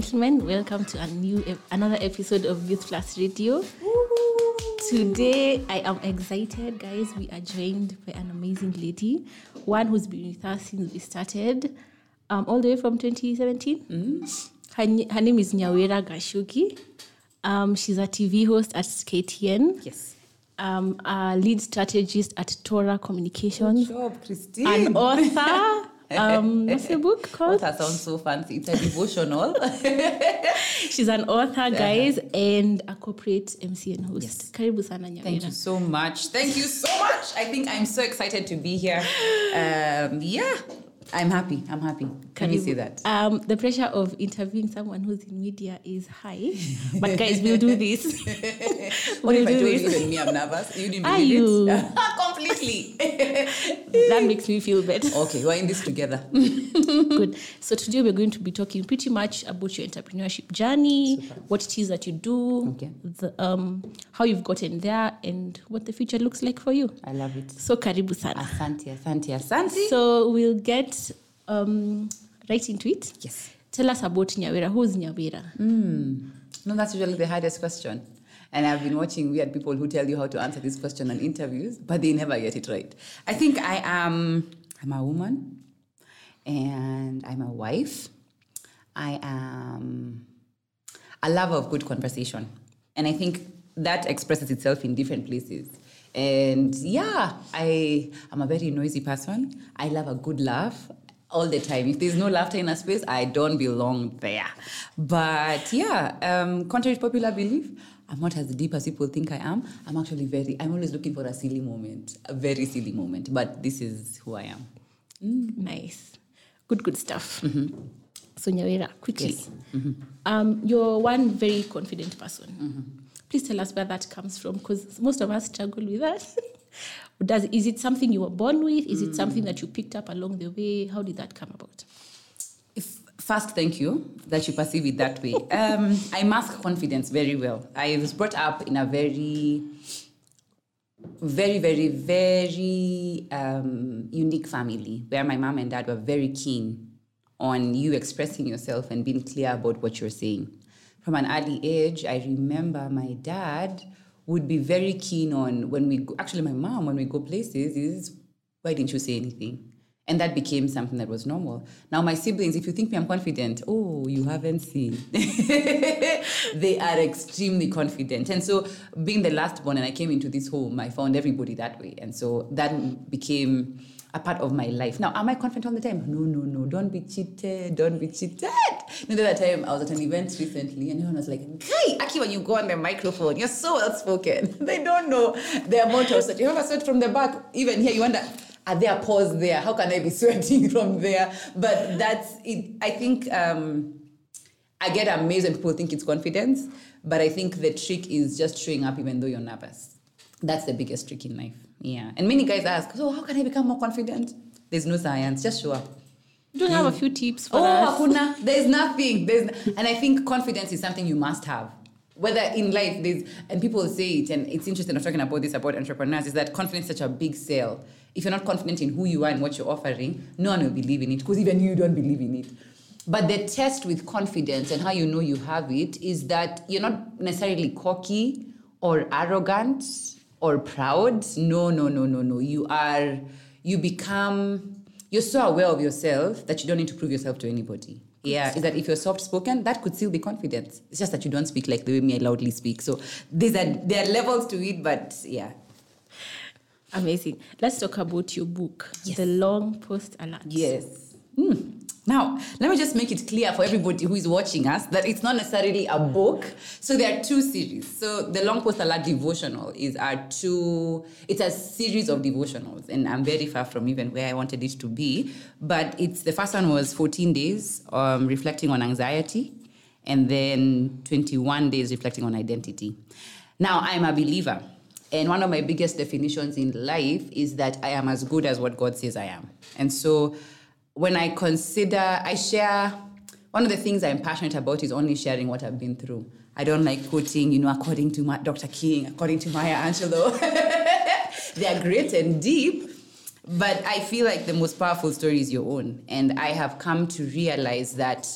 Gentlemen, welcome to a new ep- another episode of Youth Plus Radio. Today I am excited, guys. We are joined by an amazing lady, one who's been with us since we started, um, all the way from 2017. Her, n- her name is Nyawira Gachugi. Um, she's a TV host at KTN. Yes. Um, a lead strategist at Taura Communications. job, Christine. An author. um, what's the book called? Author sounds so fancy. It's a devotional. She's an author, guys, and a corporate MC and host. Yes. Karibu sana Thank you so much. Thank you so much. I think I'm so excited to be here. Um, yeah, I'm happy. I'm happy. Can you say that? Um, the pressure of interviewing someone who's in media is high, but guys, we'll do this. What we'll if I do told this. you even me I'm nervous? You didn't Are believe you? it? Completely. that makes me feel better. okay, we're in this together. Good. So today we're going to be talking pretty much about your entrepreneurship journey, what it is that you do, Okay. the, um, how you've gotten there, and what the future looks like for you. I love it. So karibu sana. Asante, asante, asante. So we'll get um, right into it. yes. Tell us about Nyawira. Who's Nyawira? No, that's usually the hardest question. And I've been watching weird people who tell you how to answer this question on interviews, but they never get it right. I think I am I'm a woman and I'm a wife. I am a lover of good conversation. And I think that expresses itself in different places. And yeah, I am a very noisy person. I love a good laugh all the time. If there's no laughter in a space, I don't belong there. But yeah, um, contrary to popular belief, I'm not as deep as people think I am. I'm actually very, I'm always looking for a silly moment, a very silly moment. But this is who I am. Nice. Good, good stuff. So, Nyawira, quickly. Yes. Mm-hmm. Um, you're one very confident person. Please tell us where that comes from because most of us struggle with that. Does, is it something you were born with? Is it something that you picked up along the way? How did that come about? First, thank you that you perceive it that way. Um, I mask confidence very well. I was brought up in a very, very, very, very um, unique family where my mom and dad were very keen on you expressing yourself and being clear about what you're saying. From an early age, I remember my dad would be very keen on when we go, actually, my mom, when we go places, is why didn't you say anything? And that became something that was normal. Now, my siblings, if you think me I'm confident, oh, you haven't seen. they are extremely confident. And so, being the last born and I came into this home, I found everybody that way. And so, that became a part of my life. Now, am I confident all the time? No, no, no. Don't be cheated. Don't be cheated. You know, the other time I was at an event recently and everyone was like, Hey, Aki, when you go on the microphone, you're so well spoken. they don't know their motto. So you have a sweat from the back. Even here, you wonder, are there pause there? How can I be sweating from there? But that's it. I think um, I get amazed when people think it's confidence, but I think the trick is just showing up even though you're nervous. That's the biggest trick in life. Yeah. And many guys ask, so how can I become more confident? There's no science, just show up. You Do you have a few tips for Oh, us? hakuna. There's nothing. There's and I think confidence is something you must have. Whether in life there's and people say it, and it's interesting. I'm talking about this about entrepreneurs. Is that confidence is such a big sale? If you're not confident in who you are and what you're offering, no one will believe in it because even you don't believe in it. But the test with confidence and how you know you have it is that you're not necessarily cocky or arrogant or proud. No, no, no, no, no. You are. You become you're so aware of yourself that you don't need to prove yourself to anybody. Yeah, is that if you're soft spoken, that could still be confidence. It's just that you don't speak like the way me I loudly speak. So these are there are levels to it, but yeah. Amazing. Let's talk about your book, Yes. The Long Post Alert. Yes. Hmm. Now, let me just make it clear for everybody who is watching us that it's not necessarily a book. So there are two series. So the Long Post Alert devotional is our two, it's a series of devotionals, and I'm very far from even where I wanted it to be. But it's the first one was 14 days um, reflecting on anxiety, and then 21 days reflecting on identity. Now, I'm a believer. And one of my biggest definitions in life is that I am as good as what God says I am. And so when I consider, I share, one of the things I'm passionate about is only sharing what I've been through. I don't like quoting, you know, according to Ma- Dr. King, according to Maya Angelou. they are great and deep, but I feel like the most powerful story is your own. And I have come to realize that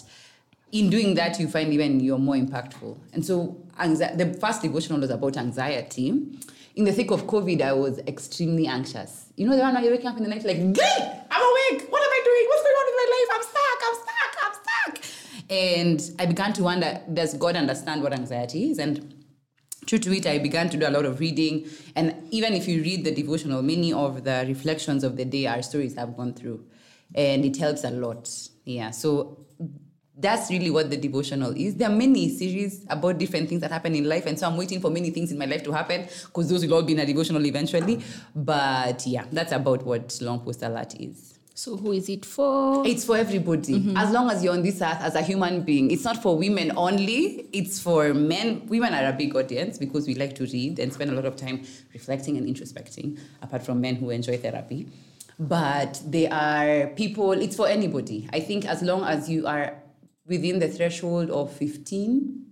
in doing that, you find even you're more impactful. And so, anxi- the first devotional was about anxiety. In the thick of COVID, I was extremely anxious. You know, the one you're waking up in the night, like, good, I'm awake. What am I doing? What's going on in my life? I'm stuck. I'm stuck. I'm stuck. And I began to wonder, does God understand what anxiety is? And true to it, I began to do a lot of reading. And even if you read the devotional, many of the reflections of the day are stories I've gone through. And it helps a lot. Yeah. So that's really what the devotional is. There are many series about different things that happen in life. And so I'm waiting for many things in my life to happen because those will all be in a devotional eventually. But yeah, that's about what Long Post Alert is. So who is it for? It's for everybody. Mm-hmm. As long as you're on this earth as a human being. It's not for women only, it's for men. Women are a big audience because we like to read and spend a lot of time reflecting and introspecting, apart from men who enjoy therapy. But they are people, it's for anybody. I think as long as you are within the threshold of 15,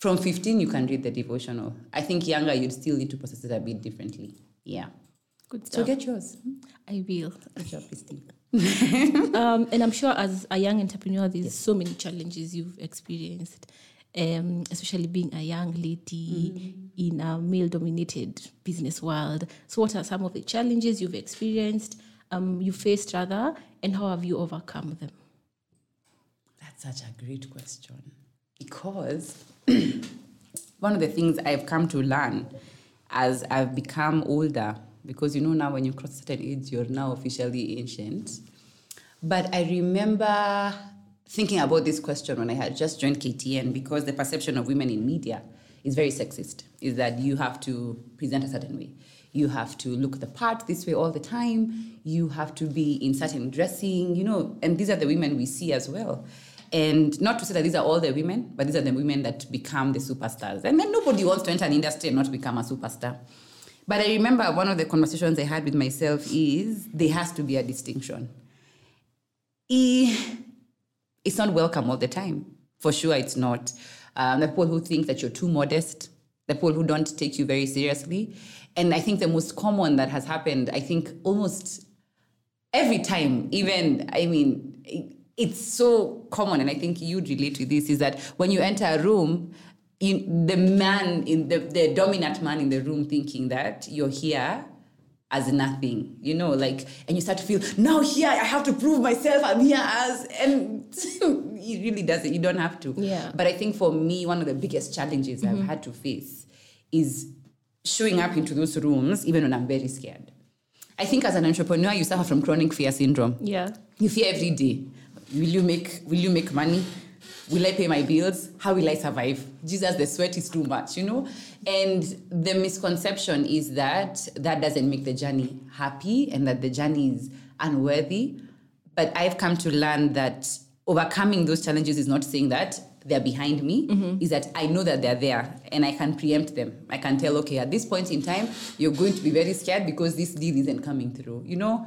from 15, you can read the devotional. I think younger, you'd still need to process it a bit differently. Yeah. Good So get yours. I will. Good job, Christine. um, and I'm sure as a young entrepreneur, there's so many challenges you've experienced, um, especially being a young lady in a male-dominated business world. So, what are some of the challenges you've experienced, um, you faced rather, and how have you overcome them? Such a great question. Because one of the things I've come to learn as I've become older, because you know now when you cross certain age, you're now officially ancient. But I remember thinking about this question when I had just joined KTN because the perception of women in media is very sexist, is that you have to present a certain way. You have to look the part this way all the time. You have to be in certain dressing, you know, and these are the women we see as well. And not to say that these are all the women, but these are the women that become the superstars. And then nobody wants to enter an industry and not become a superstar. But I remember one of the conversations I had with myself is there has to be a distinction. It's not welcome all the time. For sure, it's not. Um, the people who think that you're too modest, the people who don't take you very seriously. And I think the most common that has happened, I think almost every time, even, I mean, it's so common, and I think you'd relate to this, is that when you enter a room, you, the man in the, the dominant man in the room thinking that you're here as nothing, you know, like, and you start to feel, now here, I have to prove myself, I'm here as, and it really doesn't, you don't have to. Yeah. But I think for me, one of the biggest challenges I've mm-hmm. had to face is showing up into those rooms, even when I'm very scared. I think as an entrepreneur, you suffer from chronic fear syndrome. Yeah. You fear every day. Will you make will you make money? Will I pay my bills? How will I survive? Jesus, the sweat is too much, you know? And the misconception is that that doesn't make the journey happy and that the journey is unworthy. But I've come to learn that overcoming those challenges is not saying that they're behind me, mm-hmm. is that I know that they're there and I can preempt them. I can tell, okay, at this point in time, you're going to be very scared because this deal isn't coming through. You know,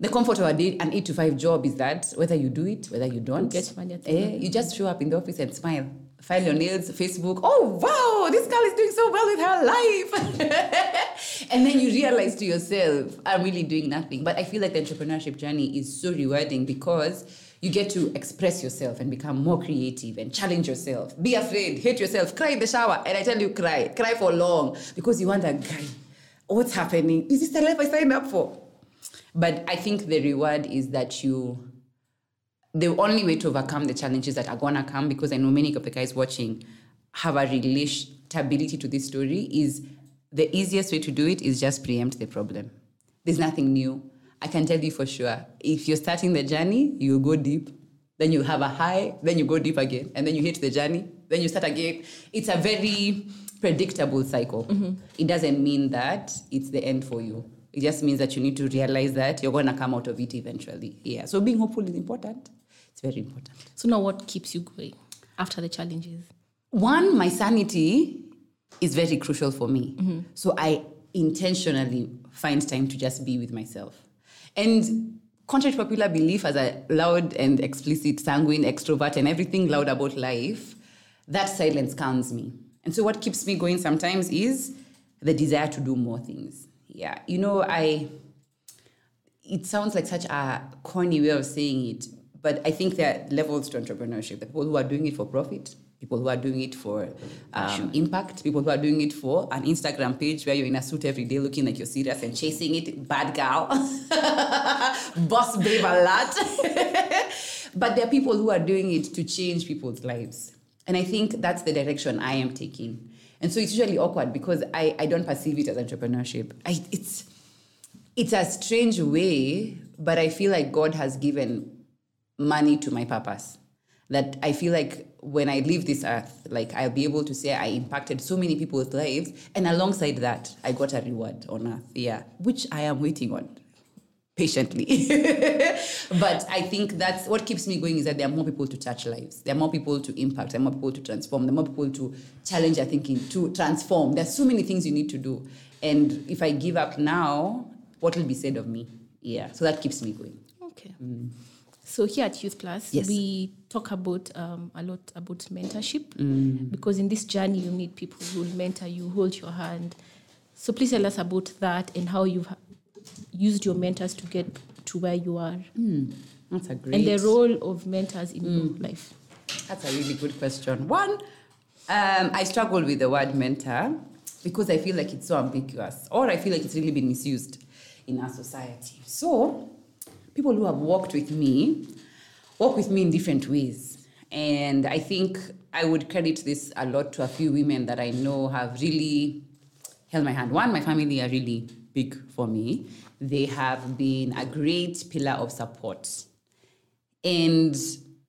the comfort of a day, an eight to five job is that whether you do it, whether you don't, get money eh, you just show up in the office and smile. File your nails, Facebook. Oh wow, this girl is doing so well with her life. and then you realize to yourself, I'm really doing nothing. But I feel like the entrepreneurship journey is so rewarding because you get to express yourself and become more creative and challenge yourself. Be afraid, hate yourself, cry in the shower. And I tell you, cry, cry for long because you wonder, guy, what's happening? Is this the life I signed up for? But I think the reward is that you, the only way to overcome the challenges that are gonna come, because I know many of the guys watching have a relatability to this story, is the easiest way to do it is just preempt the problem. There's nothing new. I can tell you for sure. If you're starting the journey, you go deep, then you have a high, then you go deep again, and then you hit the journey, then you start again. It's a very predictable cycle. Mm-hmm. It doesn't mean that it's the end for you. It just means that you need to realize that you're going to come out of it eventually. Yeah. So being hopeful is important. It's very important. So now, what keeps you going after the challenges? One, my sanity is very crucial for me. Mm-hmm. So I intentionally find time to just be with myself. And contrary to popular belief, as a loud and explicit, sanguine extrovert, and everything loud about life, that silence calms me. And so what keeps me going sometimes is the desire to do more things. Yeah. You know, I it sounds like such a corny way of saying it, but I think there are levels to entrepreneurship. The people who are doing it for profit, people who are doing it for um, impact, people who are doing it for an Instagram page where you're in a suit every day looking like you're serious and chasing it, bad gal, boss babe alert. but there are people who are doing it to change people's lives. And I think that's the direction I am taking. And so it's usually awkward because I, I don't perceive it as entrepreneurship. I, it's, it's a strange way, but I feel like God has given money to my purpose. That I feel like when I leave this earth, like I'll be able to say I impacted so many people's lives, and alongside that, I got a reward on earth. Yeah, which I am waiting on patiently. but I think that's what keeps me going is that there are more people to touch lives. There are more people to impact. There are more people to transform. There are more people to challenge their thinking, to transform. There's so many things you need to do. And if I give up now, what will be said of me? Yeah. So that keeps me going. Okay. So here at Youth Plus, Yes. we talk about um, a lot about mentorship Mm. because in this journey you need people who will mentor you, hold your hand. So please tell us about that and how you've used your mentors to get to where you are That's a great and the role of mentors in Mm. your life. That's a really good question. One, um, I struggle with the word mentor because I feel like it's so ambiguous, or I feel like it's really been misused in our society. So, people who have worked with me work with me in different ways. And I think I would credit this a lot to a few women that I know have really held my hand. One, my family are really big for me. They have been a great pillar of support. And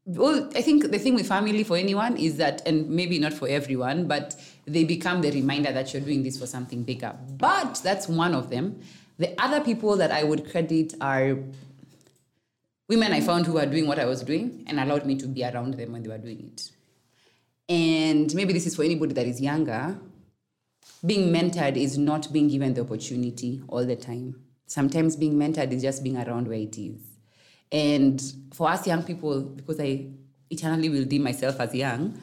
well, I think the thing with family for anyone is that, and maybe not for everyone, but they become the reminder that you're doing this for something bigger. But that's one of them. The other people that I would credit are women I found who were doing what I was doing and allowed me to be around them when they were doing it. And maybe this is for anybody that is younger. Being mentored is not being given the opportunity all the time. Sometimes being mentored is just being around where it is. And for us young people, because I eternally will deem myself as young,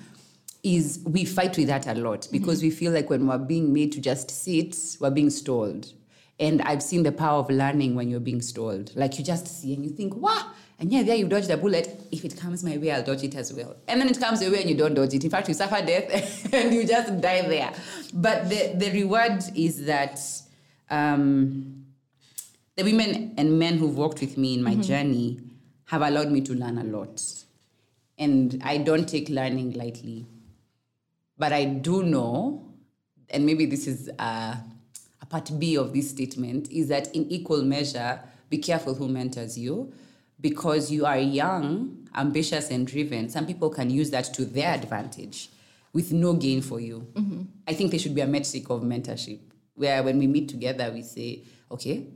is we fight with that a lot because we feel like when we're being made to just sit, we're being stalled. And I've seen the power of learning when you're being stalled. Like you just see and you think, wow, and yeah, there you dodge the bullet. If it comes my way, I'll dodge it as well. And then it comes your way and you don't dodge it. In fact, you suffer death and you just die there. But the, the reward is that um, the women and men who've worked with me in my journey have allowed me to learn a lot. And I don't take learning lightly. But I do know, and maybe this is uh, a part B of this statement, is that in equal measure, be careful who mentors you because you are young, ambitious, and driven. Some people can use that to their advantage with no gain for you. Mm-hmm. I think there should be a metric of mentorship where when we meet together, we say, okay,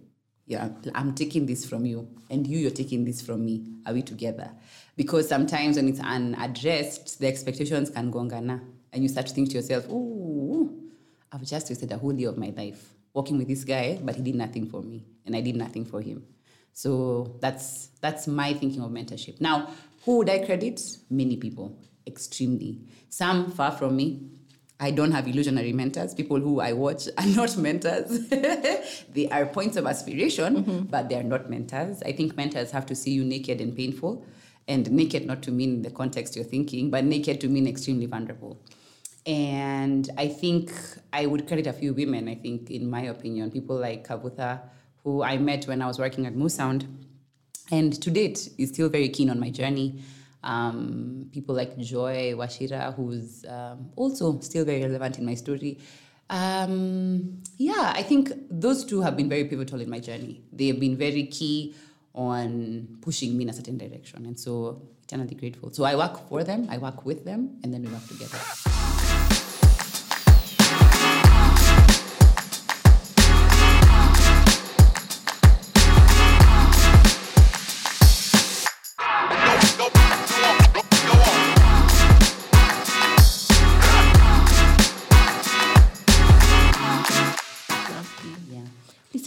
yeah, I'm taking this from you, and you, you're taking this from me. Are we together? Because sometimes when it's unaddressed, the expectations can go ngana, and you start to think to yourself, "Ooh, I've just wasted a whole year of my life working with this guy, but he did nothing for me, and I did nothing for him." So that's that's my thinking of mentorship. Now, who would I credit? Many people, extremely. Some far from me, I don't have illusionary mentors. People who I watch are not mentors. they are points of aspiration, mm-hmm. but they are not mentors. I think mentors have to see you naked and painful. And naked not to mean the context you're thinking, but naked to mean extremely vulnerable. And I think I would credit a few women, I think, in my opinion, people like Kabutha, who I met when I was working at Moosound, and to date is still very keen on my journey. Um, people like Joy Wachira, who's um, also still very relevant in my story. Um, yeah, I think those two have been very pivotal in my journey. They have been very key on pushing me in a certain direction, and so eternally grateful. So I work for them, I work with them, and then we work together.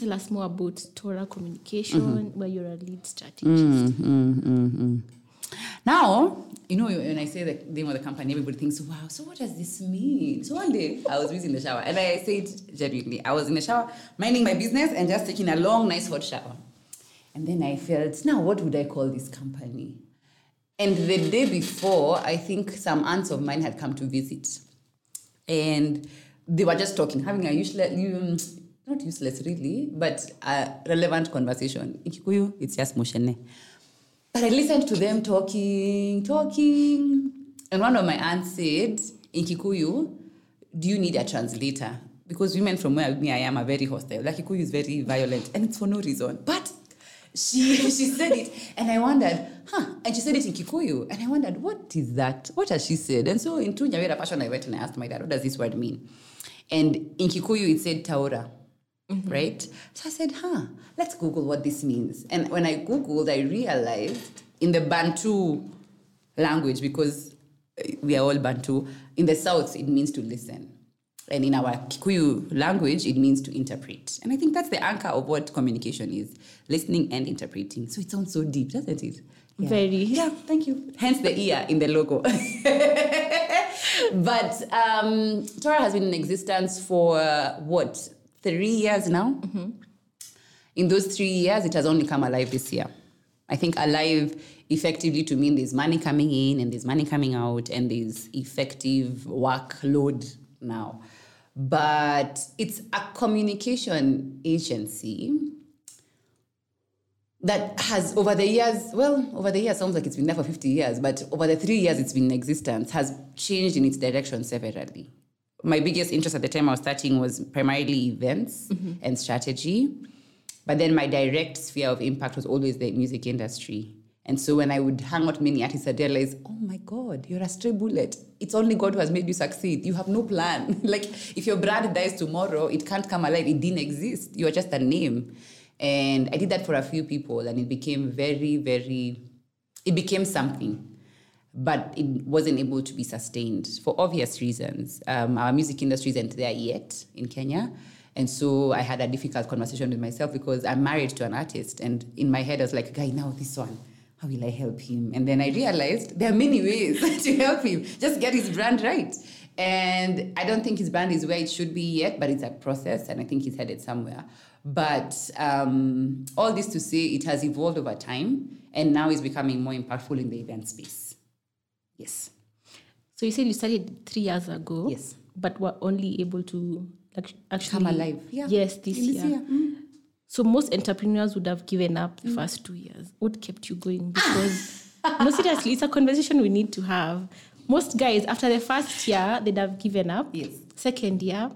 Tell us more about Taura Communication, Mm-hmm. where you're a lead strategist. Now, you know, when I say the name of the company, everybody thinks, wow, so what does this mean? So one day, I was in the shower, and I said genuinely, I was in the shower, minding my business and just taking a long, nice hot shower. And then I felt, now what would I call this company? And the day before, I think some aunts of mine had come to visit. And they were just talking, having a usual, um, not useless really, but a relevant conversation. In Kikuyu, it's just moshene. But I listened to them talking, talking. And one of my aunts said, in Kikuyu, do you need a translator? Because women from where me I am are very hostile. Like Kikuyu is very violent, and it's for no reason. But she she said it, and I wondered, huh? And she said it in Kikuyu, and I wondered, what is that? What has she said? And so in Tunyawera Passion, I went and I asked my dad, what does this word mean? And in Kikuyu, it said taura. Right? So I said, huh, let's Google what this means. And when I Googled, I realized in the Bantu language, because uh, we are all Bantu, in the South, it means to listen. And in our Kikuyu language, it means to interpret. And I think that's the anchor of what communication is listening and interpreting. So it sounds so deep, doesn't it? Yeah. Very. Yeah, thank you. Hence the ear in the logo. but um, Taura has been in existence for what, three years now? Mm-hmm. In those three years, it has only come alive this year. I think alive effectively to mean there's money coming in and there's money coming out and there's effective workload now. But it's a communication agency that has over the years, well, over the years sounds like it's been there for 50 years, but over the three years it's been in existence, has changed in its direction severally. My biggest interest at the time I was starting was primarily events mm-hmm. and strategy. But then my direct sphere of impact was always the music industry. And so when I would hang out with many artists, I'd realize, oh my God, you're a stray bullet. It's only God who has made you succeed. You have no plan. like if your brand dies tomorrow, it can't come alive. It didn't exist. You are just a name. And I did that for a few people, and it became very, very, it became something. But it wasn't able to be sustained for obvious reasons. Um, our music industry isn't there yet in Kenya. And so I had a difficult conversation with myself because I'm married to an artist. And in my head, I was like, guy, now this one, how will I help him? And then I realized there are many ways to help him. Just get his brand right. And I don't think his brand is where it should be yet, but it's a process, and I think he's headed somewhere. But um, all this to say, it has evolved over time, and now is becoming more impactful in the event space. Yes. So you said you started three years ago. Yes. But were only able to like, actually Come alive. Yeah. Yes, this In year. Mm. So most entrepreneurs would have given up the first two years. What kept you going? Because no, seriously, it's a conversation we need to have. Most guys, after the first year, they'd have given up. Yes. Second year,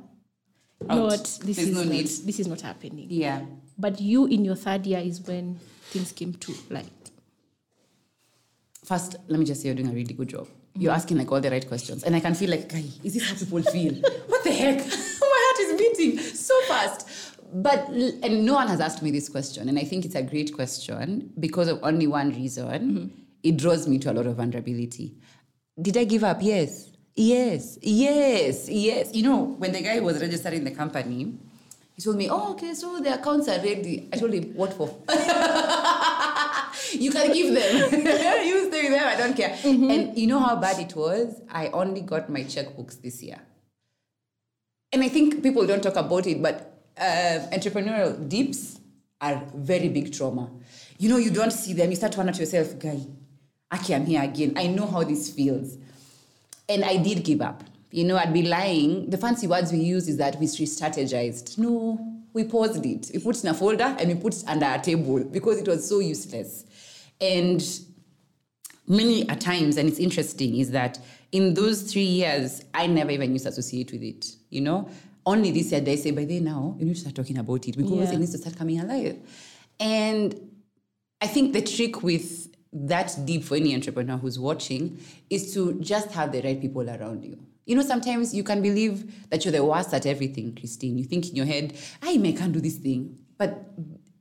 Out. not this There's is no not, need. this is not happening. Yeah. But you in your third year is when things came to light. First, let me just say you're doing a really good job. You're mm-hmm. asking like all the right questions. And I can feel like, guy, is this how people feel? what the heck? My heart is beating so fast. But, and no one has asked me this question. And I think it's a great question because of only one reason. Mm-hmm. It draws me to a lot of vulnerability. Did I give up? Yes. Yes. Yes. Yes. You know, when the guy was registering the company, he told me, oh, okay, so the accounts are ready. I told him, what for? you can give them. you stay with them, I don't care. And you know how bad it was? I only got my checkbooks this year. And I think people don't talk about it, but uh, entrepreneurial dips are very big trauma. You know, you don't see them. You start to wonder to yourself, guy, Aki, I'm here again. I know how this feels. And I did give up. You know, I'd be lying. The fancy words we use is that we strategized. No, we paused it. We put it in a folder and we put it under a table because it was so useless. And many a times, and it's interesting, is that in those three years, I never even used to associate with it. You know, only this year they say, by then now, you need to start talking about it because Yeah. it needs to start coming alive. And I think the trick with that deep for any entrepreneur who's watching is to just have the right people around you. You know, sometimes you can believe that you're the worst at everything, Christine. You think in your head, I may can't do this thing. But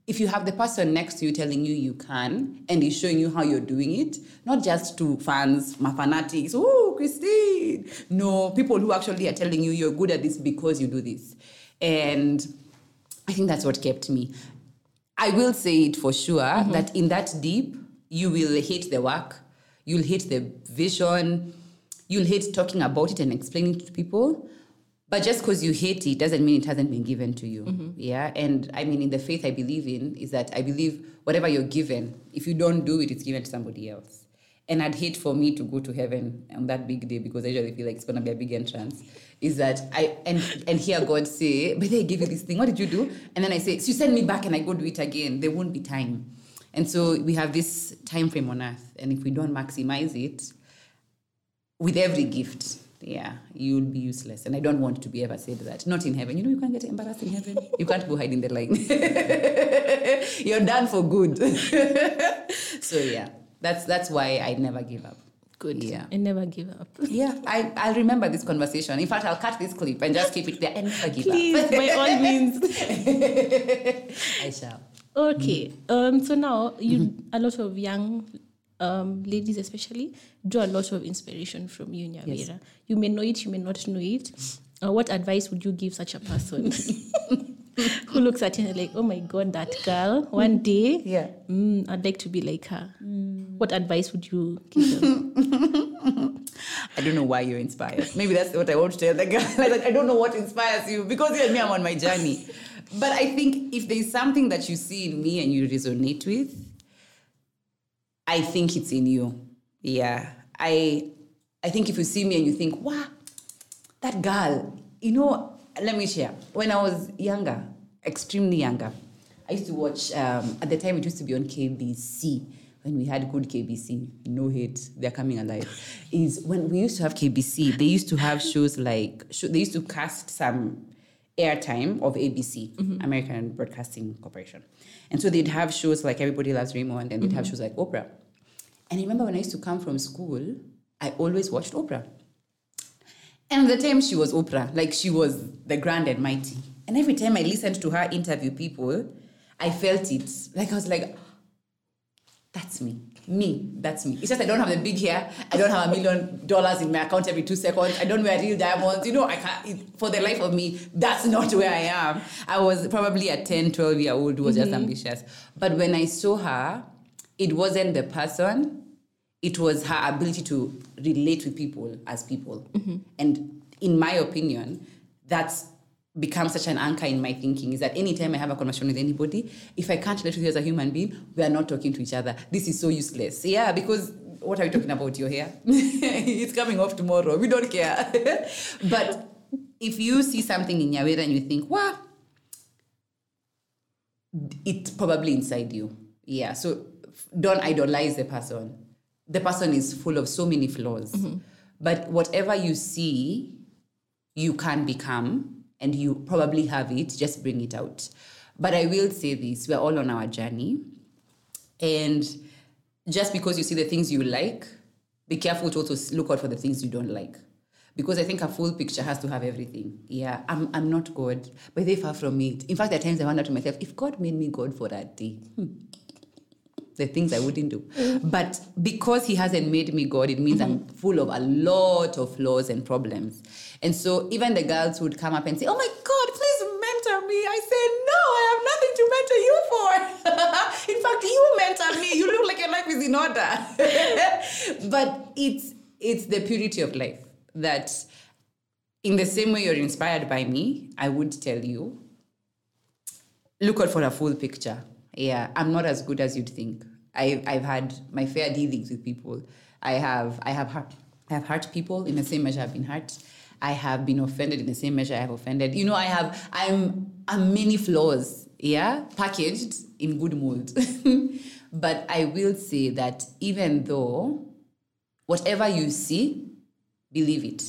if you have the person next to you telling you you can and is showing you how you're doing it, not just to fans, my fanatics, oh, Christine. No, people who actually are telling you you're good at this because you do this. And I think that's what kept me. I will say it for sure mm-hmm. that in that deep, you will hate the work, you'll hate the vision, you'll hate talking about it and explaining it to people. But just because you hate it doesn't mean it hasn't been given to you. Mm-hmm. Yeah. And I mean, in the faith I believe in, is that I believe whatever you're given, if you don't do it, it's given to somebody else. and I'd hate for me to go to heaven on that big day because I usually feel like it's gonna be a big entrance. Is that I and and hear God say, "But they gave you this thing. What did you do?" And then I say, "So you send me back, and I go do it again. There won't be time." And so we have this time frame on earth, and if we don't maximize it, with every gift, yeah, you'll be useless. And I don't want to be ever said that. Not in heaven. You know, you can't get embarrassed in heaven. You can't go hide in the line. You're done for good. so yeah, that's that's why I never give up. Good. Yeah. And never give up. Yeah, I, I'll remember this conversation. In fact, I'll cut this clip and just keep it there and never give Please, up. by all means. I shall. Okay. Um. So now you a lot of young um ladies especially draw a lot of inspiration from you, Nyawira. Yes. You may know it, you may not know it. Uh, what advice would you give such a person who looks at you and like, oh my god, that girl, one day, Yeah. mm, I'd like to be like her. What advice would you give them? I don't know why you're inspired. Maybe that's what I want to tell the guy. like, I don't know what inspires you because you and me, I'm on my journey. But I think if there's something that you see in me and you resonate with, I think it's in you. Yeah. I I think if you see me and you think, wow, that girl, you know, let me share. When I was younger, extremely younger, I used to watch, um, at the time it used to be on KBC, when we had good KBC, no hate, they're coming alive. Is when we used to have KBC, they used to have shows like, show, they used to cast some airtime of ABC, American Broadcasting Corporation. And so they'd have shows like Everybody Loves Raymond, and they'd have shows like Oprah. And I remember when I used to come from school, I always watched Oprah. And at the time she was Oprah, like she was the grand and mighty. And every time I listened to her interview people, I felt it. Like I was like, that's me. Me, that's me. It's just I don't have the big hair. I don't have a million dollars in my account every two seconds. I don't wear real diamonds. You know, I can't, it, for the life of me, that's not where I am. I was probably a 10, 12 year old who was just mm-hmm. ambitious. But when I saw her, it wasn't the person, it was her ability to relate with people as people. Mm-hmm. And in my opinion, that's become such an anchor in my thinking is that anytime I have a conversation with anybody, if I can't relate with you as a human being, we are not talking to each other. This is so useless. Yeah, because what are you talking about your hair? it's coming off tomorrow. We don't care. but if you see something in Nyawira and you think, wow, it's probably inside you. Yeah. So don't idolize the person. The person is full of so many flaws. But whatever you see, you can become, and you probably have it, just bring it out. But I will say this we're all on our journey. And just because you see the things you like, be careful to also look out for the things you don't like. Because I think a full picture has to have everything. Yeah, I'm, I'm not God, but they far from it. In fact, there are times I wonder to myself, if God made me God for that day, hmm, the things I wouldn't do. Mm-hmm. But because He hasn't made me God, it means I'm mm-hmm. full of a lot of flaws and problems. And so even the girls would come up and say, Oh my God, please mentor me. I said, No, I have nothing to mentor you for. in fact, you mentor me. You look like your life is in order. but it's it's the purity of life that in the same way you're inspired by me, I would tell you look out for a full picture. Yeah, I'm not as good as you'd think. I, I've had my fair dealings with people. I have I have hurt, I have hurt people in the same measure I've been hurt. I have been offended in the same measure I have offended. You know, I have I'm I'm many flaws. Yeah, packaged in good mold. but I will say that even though whatever you see, believe it.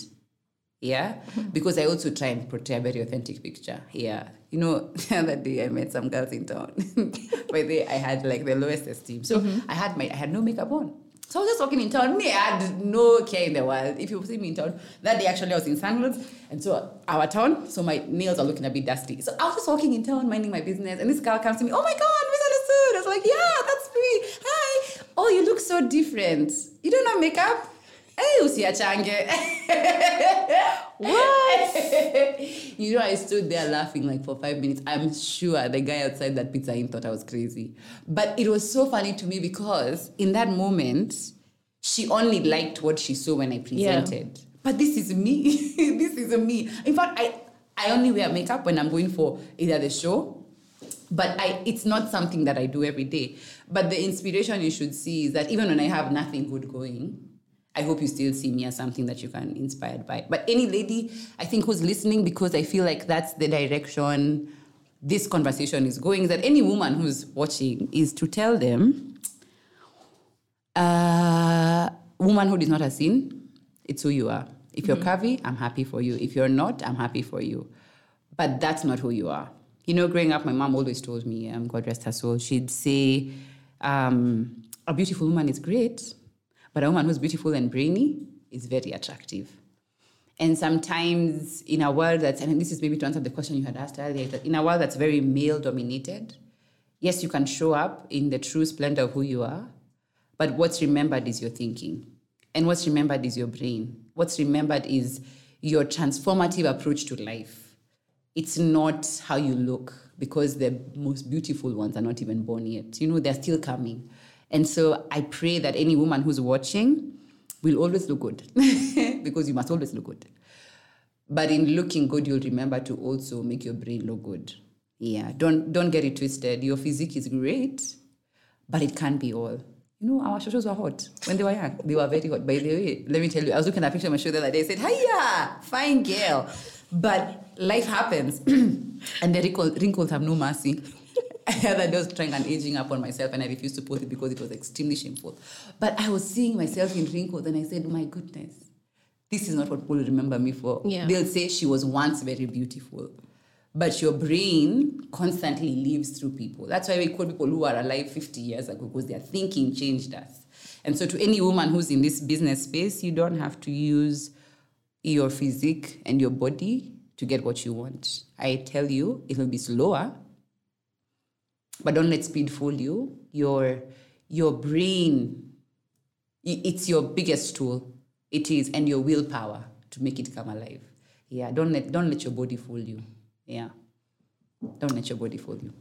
Yeah, because I also try and portray a very authentic picture. Yeah, you know, the other day I met some girls in town. By the way, I had like the lowest esteem, so mm-hmm. I had my I had no makeup on. So I was just walking in town. Me, I had no care in the world. If you see me in town, that day actually I was in sandals, and so our town, so my nails are looking a bit dusty. So I was just walking in town, minding my business, and this girl comes to me. Oh my God, misunderstood. I was like, yeah, that's me. Hi. Oh, you look so different. You don't have makeup. Hey, usiachange. What? you know, I stood there laughing like for five minutes. I'm sure the guy outside that pizza inn thought I was crazy. But it was so funny to me because in that moment, she only liked what she saw when I presented. But this is me. this is me. In fact, I, I only wear makeup when I'm going for either the show but I, it's not something that I do every day. But the inspiration you should see is that even when I have nothing good going, I hope you still see me as something that you can be inspired by. But any lady, I think, who's listening, because I feel like that's the direction this conversation is going, that any woman who's watching is to tell them, uh, womanhood is not a sin, it's who you are. If you're curvy, I'm happy for you. If you're not, I'm happy for you. But that's not who you are. You know, growing up, my mom always told me, um, God rest her soul, she'd say, um, a beautiful woman is great, but a woman who's beautiful and brainy is very attractive. And sometimes in a world that's, and this is maybe to answer the question you had asked earlier, that in a world that's very male dominated, yes, you can show up in the true splendor of who you are, but what's remembered is your thinking. And what's remembered is your brain. What's remembered is your transformative approach to life. It's not how you look because the most beautiful ones are not even born yet. You know, they're still coming. And so I pray that any woman who's watching will always look good because you must always look good. But in looking good, you'll remember to also make your brain look good. Yeah, don't don't get it twisted. Your physique is great, but it can't be all. You know, our shoulders were hot when they were young. They were very hot. By the way, let me tell you, I was looking at a picture of my shoulder the other day. I said, Hiya, fine girl. But life happens, and the wrinkles have no mercy. The other day I was trying and aging up on myself, and I refused to post it because it was extremely shameful. But I was seeing myself in wrinkles, and I said, oh My goodness, this is not what people remember me for. Yeah. They'll say she was once very beautiful. But your brain constantly lives through people. That's why we call people who are alive 50 years ago because their thinking changed us. And so, to any woman who's in this business space, you don't have to use your physique and your body to get what you want. I tell you, it will be slower, but don't let speed fool you. Your, your brain, it's your biggest tool. It is, and your willpower to make it come alive. Yeah, don't let, don't let your body fool you. Yeah. Don't let your body fool you.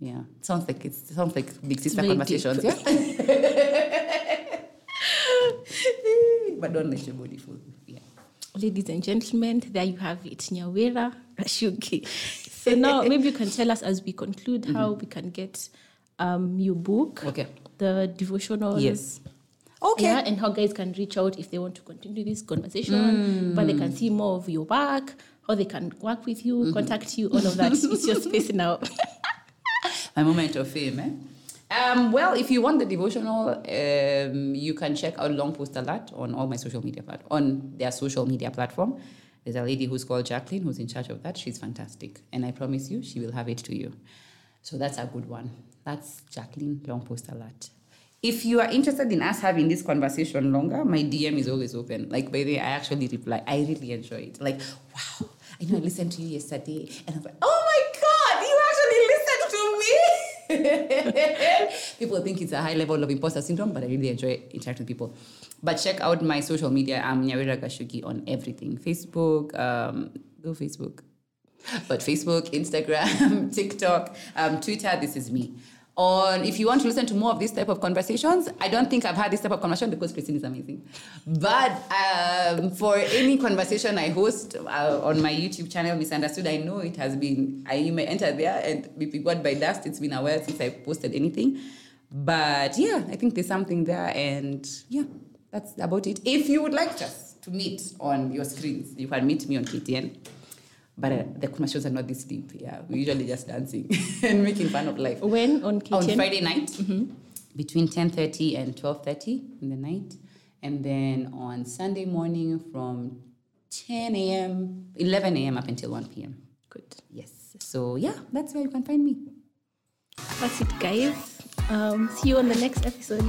Yeah. Sounds like it's sounds like big sister conversations, yeah? but don't let your body fool you. Yeah. Ladies and gentlemen, there you have it, Nyawira Gachugi. So now maybe you can tell us as we conclude how we can get um, your book, Okay. the devotional. Yes. Okay. Yeah, and how guys can reach out if they want to continue this conversation, but they can see more of your work, how they can work with you, contact you, all of that. it's your space now. my moment of fame. Eh? Um, well, if you want the devotional, um, you can check out Long Post Alert on all my social media plat- on their social media platform. There's a lady who's called Jacqueline who's in charge of that. She's fantastic, and I promise you, she will have it to you. So that's a good one. That's Jacqueline Long Post Alert. If you are interested in us having this conversation longer, my DM is always open. Like by the way, I actually reply. I really enjoy it. Like, wow, I know I listened to you yesterday, and I was like, oh my god, you actually listened to me. people think it's a high level of imposter syndrome, but I really enjoy interacting with people. But check out my social media. I'm Nyawira Gachugi on everything. Facebook, um, go Facebook. But Facebook, Instagram, TikTok, um, Twitter, this is me. On if you want to listen to more of this type of conversations, I don't think I've had this type of conversation because Christine is amazing. But um, for any conversation I host uh, on my YouTube channel, Misunderstood, I know it has been. I you may enter there and be picked by dust. It's been a while since I posted anything, but yeah, I think there's something there, and yeah, that's about it. If you would like us to meet on your screens, you can meet me on KTN. But uh, the commercials are not this deep. Yeah, we're usually just dancing and making fun of life. when on On KTN? Friday night, between 10.30 and 12.30 in the night. And then on Sunday morning from 10 a.m., 11 a.m. up until 1 p.m. Good. Yes. So yeah, that's where you can find me. That's it, guys. Um, see you on the next episode.